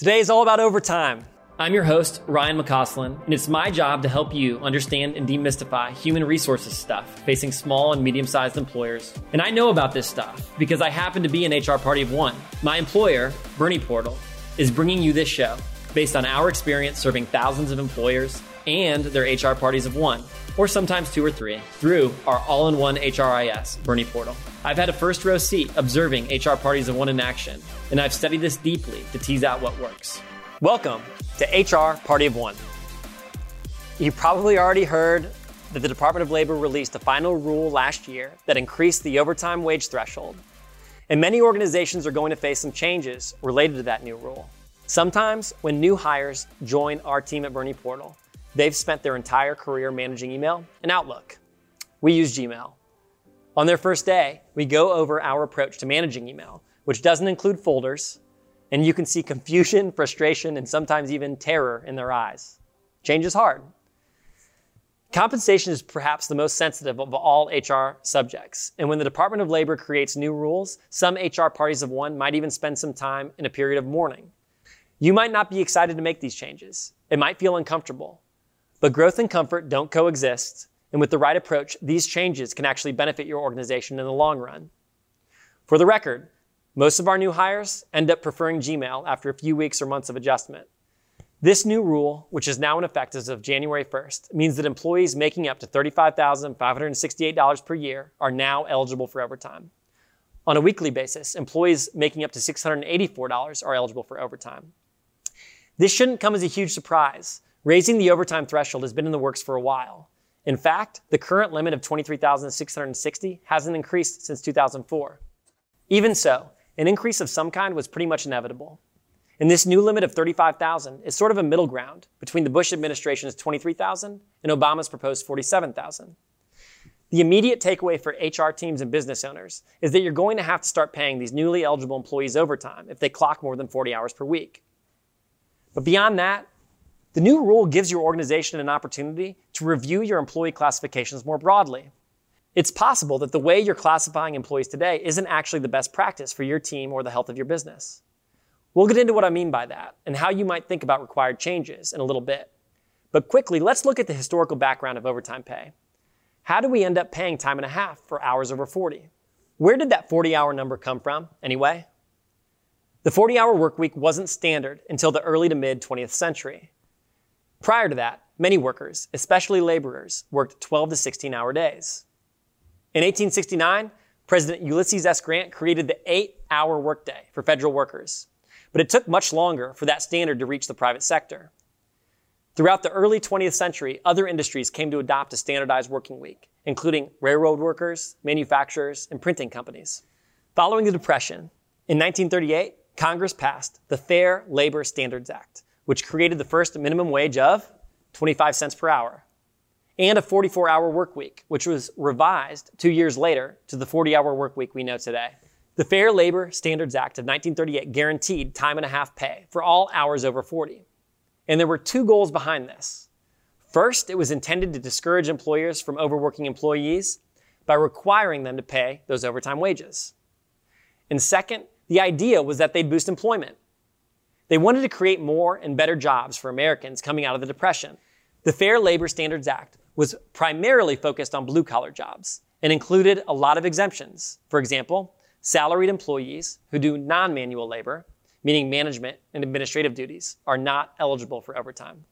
Today is all about overtime. I'm your host, Ryan McCausland, and it's my job to help you understand and demystify human resources stuff facing small and medium sized employers. And I know about this stuff because I happen to be an HR party of one. My employer, Bernie Portal, is bringing you this show based on our experience serving thousands of employers and their HR parties of one, or sometimes two or three, through our all in one HRIS, Bernie Portal. I've had a first row seat observing HR parties of one in action, and I've studied this deeply to tease out what works. Welcome to HR Party of One. You probably already heard that the Department of Labor released a final rule last year that increased the overtime wage threshold. And many organizations are going to face some changes related to that new rule. Sometimes, when new hires join our team at Bernie Portal, they've spent their entire career managing email and Outlook. We use Gmail. On their first day, we go over our approach to managing email, which doesn't include folders, and you can see confusion, frustration, and sometimes even terror in their eyes. Change is hard. Compensation is perhaps the most sensitive of all HR subjects. And when the Department of Labor creates new rules, some HR parties of one might even spend some time in a period of mourning. You might not be excited to make these changes. It might feel uncomfortable. But growth and comfort don't coexist. And with the right approach, these changes can actually benefit your organization in the long run. For the record, most of our new hires end up preferring Gmail after a few weeks or months of adjustment. This new rule, which is now in effect as of January 1st, means that employees making up to $35,568 per year are now eligible for overtime. On a weekly basis, employees making up to $684 are eligible for overtime. This shouldn't come as a huge surprise. Raising the overtime threshold has been in the works for a while. In fact, the current limit of 23,660 hasn't increased since 2004. Even so, an increase of some kind was pretty much inevitable. And this new limit of 35,000 is sort of a middle ground between the Bush administration's 23,000 and Obama's proposed 47,000. The immediate takeaway for HR teams and business owners is that you're going to have to start paying these newly eligible employees overtime if they clock more than 40 hours per week. But beyond that, the new rule gives your organization an opportunity to review your employee classifications more broadly. It's possible that the way you're classifying employees today isn't actually the best practice for your team or the health of your business. We'll get into what I mean by that and how you might think about required changes in a little bit. But quickly, let's look at the historical background of overtime pay. How do we end up paying time and a half for hours over 40? Where did that 40 hour number come from, anyway? The 40 hour work week wasn't standard until the early to mid 20th century. Prior to that, many workers, especially laborers, worked 12 to 16 hour days. In 1869, President Ulysses S. Grant created the eight hour workday for federal workers, but it took much longer for that standard to reach the private sector. Throughout the early 20th century, other industries came to adopt a standardized working week, including railroad workers, manufacturers, and printing companies. Following the Depression, in 1938, Congress passed the Fair Labor Standards Act, which created the first minimum wage of 25 cents per hour, and a 44 hour work week, which was revised two years later to the 40 hour work week we know today. The Fair Labor Standards Act of 1938 guaranteed time and a half pay for all hours over 40. And there were two goals behind this. First, it was intended to discourage employers from overworking employees by requiring them to pay those overtime wages. And second, the idea was that they'd boost employment. They wanted to create more and better jobs for Americans coming out of the Depression. The Fair Labor Standards Act was primarily focused on blue collar jobs and included a lot of exemptions. For example, salaried employees who do non manual labor, meaning management and administrative duties, are not eligible for overtime.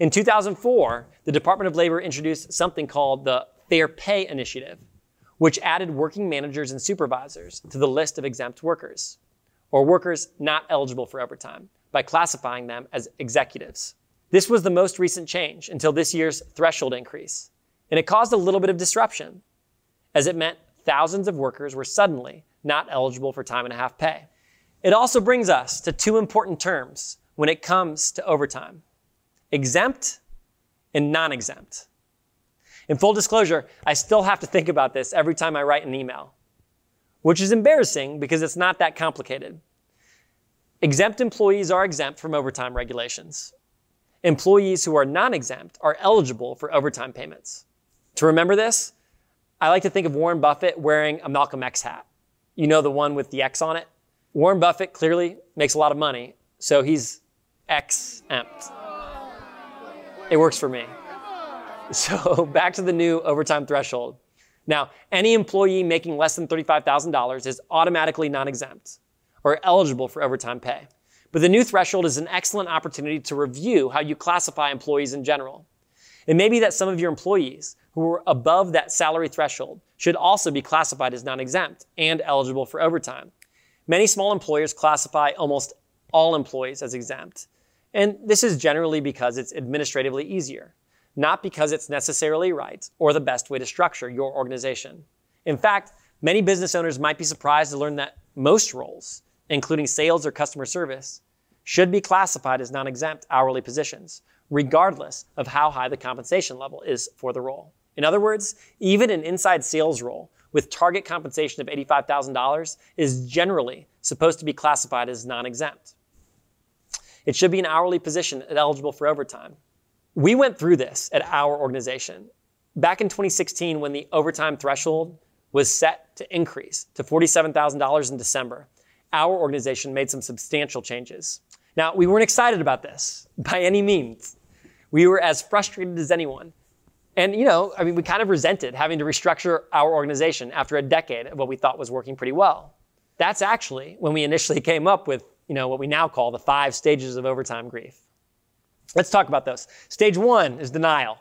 In 2004, the Department of Labor introduced something called the Fair Pay Initiative, which added working managers and supervisors to the list of exempt workers, or workers not eligible for overtime, by classifying them as executives. This was the most recent change until this year's threshold increase, and it caused a little bit of disruption, as it meant thousands of workers were suddenly not eligible for time and a half pay. It also brings us to two important terms when it comes to overtime exempt and non exempt. In full disclosure, I still have to think about this every time I write an email, which is embarrassing because it's not that complicated. Exempt employees are exempt from overtime regulations. Employees who are non exempt are eligible for overtime payments. To remember this, I like to think of Warren Buffett wearing a Malcolm X hat. You know the one with the X on it? Warren Buffett clearly makes a lot of money, So he's exempt. It works for me. So back to the new overtime threshold. Now, any employee making less than $35,000 is automatically non exempt or eligible for overtime pay. But the new threshold is an excellent opportunity to review how you classify employees in general. It may be that some of your employees who are above that salary threshold should also be classified as non exempt and eligible for overtime. Many small employers classify almost all employees as exempt. And this is generally because it's administratively easier, not because it's necessarily right or the best way to structure your organization. In fact, many business owners might be surprised to learn that most roles, including sales or customer service, should be classified as non exempt hourly positions, regardless of how high the compensation level is for the role. In other words, even an inside sales role with target compensation of $85,000 is generally supposed to be classified as non exempt. It should be an hourly position eligible for overtime. We went through this at our organization. Back in 2016, when the overtime threshold was set to increase to $47,000 in December, our organization made some substantial changes. Now, we weren't excited about this by any means. We were as frustrated as anyone. And, you know, I mean, we kind of resented having to restructure our organization after a decade of what we thought was working pretty well. That's actually when we initially came up with, you know, what we now call the five stages of overtime grief. Let's talk about those. Stage one is denial.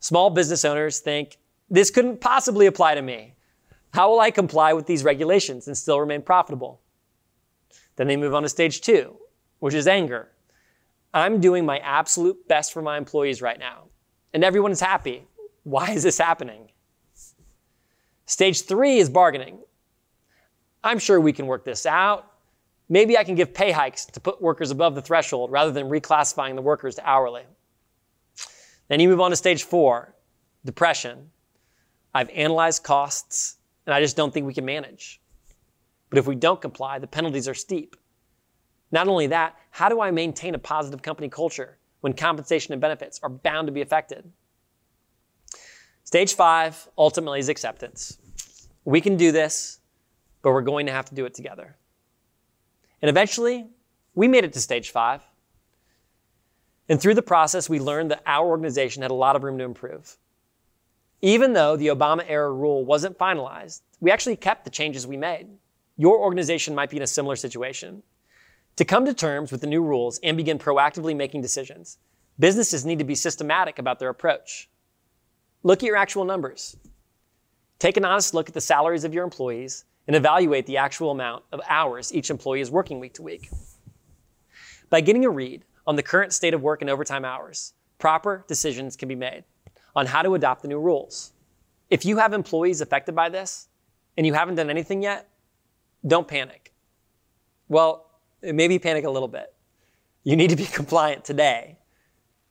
Small business owners think, this couldn't possibly apply to me. How will I comply with these regulations and still remain profitable? Then they move on to stage two, which is anger. I'm doing my absolute best for my employees right now, and everyone is happy. Why is this happening? Stage three is bargaining. I'm sure we can work this out. Maybe I can give pay hikes to put workers above the threshold rather than reclassifying the workers to hourly. Then you move on to stage four, depression. I've analyzed costs and I just don't think we can manage. But if we don't comply, the penalties are steep. Not only that, how do I maintain a positive company culture when compensation and benefits are bound to be affected? Stage five ultimately is acceptance. We can do this, but we're going to have to do it together. And eventually, we made it to stage five. And through the process, we learned that our organization had a lot of room to improve. Even though the Obama era rule wasn't finalized, we actually kept the changes we made. Your organization might be in a similar situation. To come to terms with the new rules and begin proactively making decisions, businesses need to be systematic about their approach. Look at your actual numbers. Take an honest look at the salaries of your employees and evaluate the actual amount of hours each employee is working week to week. By getting a read on the current state of work and overtime hours, proper decisions can be made on how to adopt the new rules. If you have employees affected by this and you haven't done anything yet, don't panic. Well, maybe panic a little bit. You need to be compliant today.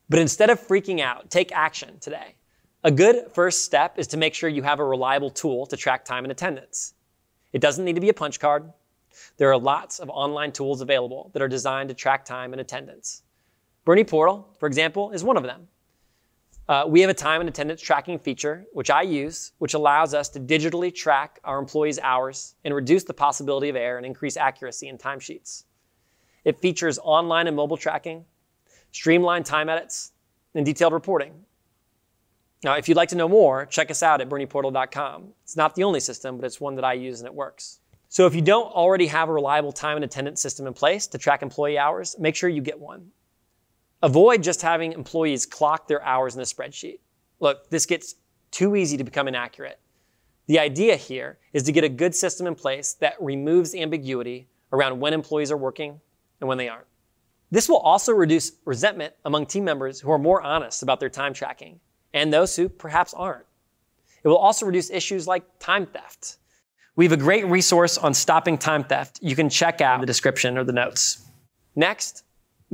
But instead of freaking out, take action today. A good first step is to make sure you have a reliable tool to track time and attendance. It doesn't need to be a punch card. There are lots of online tools available that are designed to track time and attendance. Bernie Portal, for example, is one of them. Uh, we have a time and attendance tracking feature, which I use, which allows us to digitally track our employees' hours and reduce the possibility of error and increase accuracy in timesheets. It features online and mobile tracking, streamlined time edits, and detailed reporting. Now, if you'd like to know more, check us out at bernieportal.com. It's not the only system, but it's one that I use and it works. So if you don't already have a reliable time and attendance system in place to track employee hours, make sure you get one. Avoid just having employees clock their hours in a spreadsheet. Look, this gets too easy to become inaccurate. The idea here is to get a good system in place that removes ambiguity around when employees are working and when they aren't. This will also reduce resentment among team members who are more honest about their time tracking and those who perhaps aren't. It will also reduce issues like time theft. We have a great resource on stopping time theft you can check out the description or the notes. Next,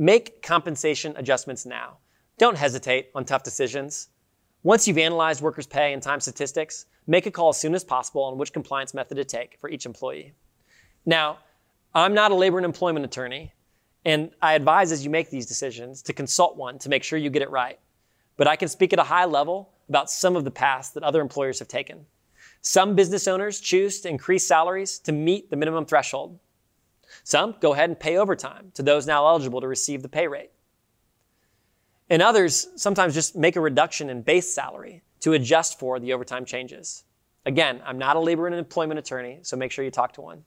Make compensation adjustments now. Don't hesitate on tough decisions. Once you've analyzed workers' pay and time statistics, make a call as soon as possible on which compliance method to take for each employee. Now, I'm not a labor and employment attorney, and I advise as you make these decisions to consult one to make sure you get it right. But I can speak at a high level about some of the paths that other employers have taken. Some business owners choose to increase salaries to meet the minimum threshold. Some go ahead and pay overtime to those now eligible to receive the pay rate. And others sometimes just make a reduction in base salary to adjust for the overtime changes. Again, I'm not a labor and employment attorney, so make sure you talk to one.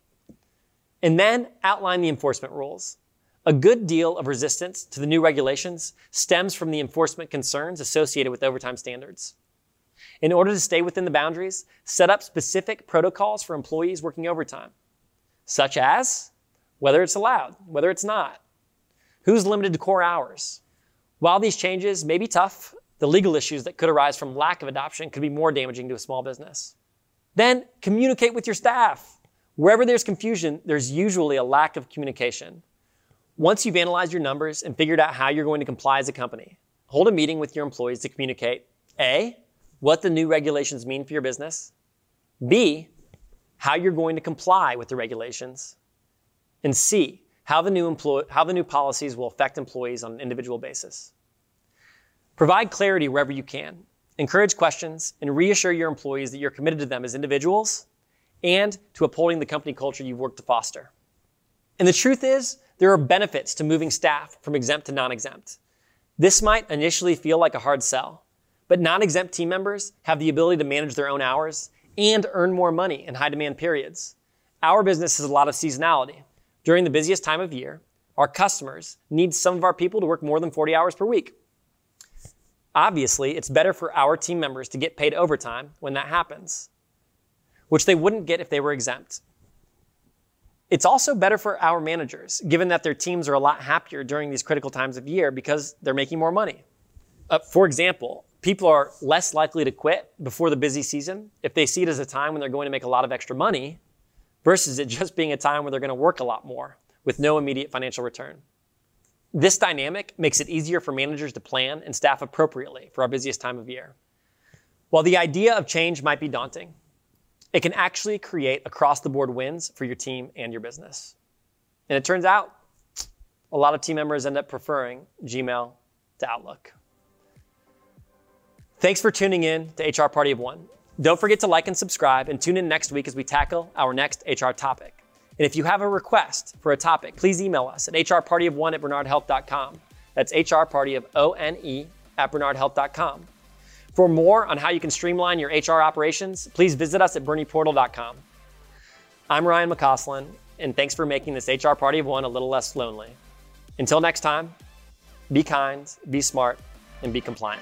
And then outline the enforcement rules. A good deal of resistance to the new regulations stems from the enforcement concerns associated with overtime standards. In order to stay within the boundaries, set up specific protocols for employees working overtime, such as whether it's allowed, whether it's not, who's limited to core hours. While these changes may be tough, the legal issues that could arise from lack of adoption could be more damaging to a small business. Then communicate with your staff. Wherever there's confusion, there's usually a lack of communication. Once you've analyzed your numbers and figured out how you're going to comply as a company, hold a meeting with your employees to communicate A, what the new regulations mean for your business, B, how you're going to comply with the regulations, and C, how the new, how the new policies will affect employees on an individual basis. Provide clarity wherever you can. Encourage questions and reassure your employees that you're committed to them as individuals and to upholding the company culture you've worked to foster. And the truth is, there are benefits to moving staff from exempt to non exempt. This might initially feel like a hard sell, but non-exempt team members have the ability to manage their own hours and earn more money in high demand periods. Our business has a lot of seasonality. During the busiest time of year, our customers need some of our people to work more than 40 hours per week. Obviously, it's better for our team members to get paid overtime when that happens, which they wouldn't get if they were exempt. It's also better for our managers, given that their teams are a lot happier during these critical times of year because they're making more money. Uh, for example, people are less likely to quit before the busy season if they see it as a time when they're going to make a lot of extra money versus it just being a time where they're going to work a lot more with no immediate financial return. This dynamic makes it easier for managers to plan and staff appropriately for our busiest time of year. While the idea of change might be daunting, it can actually create across the board wins for your team and your business. And it turns out a lot of team members end up preferring Gmail to Outlook. Thanks for tuning in to HR Party of One. Don't forget to like and subscribe and tune in next week as we tackle our next HR topic. And if you have a request for a topic, please email us at hrpartyofone at bernardhealth.com. That's hrparty of O-N-E at bernardhealth.com. For more on how you can streamline your HR operations, please visit us at bernieportal.com. I'm Ryan McCausland, and thanks for making this HR Party of One a little less lonely. Until next time, be kind, be smart, and be compliant.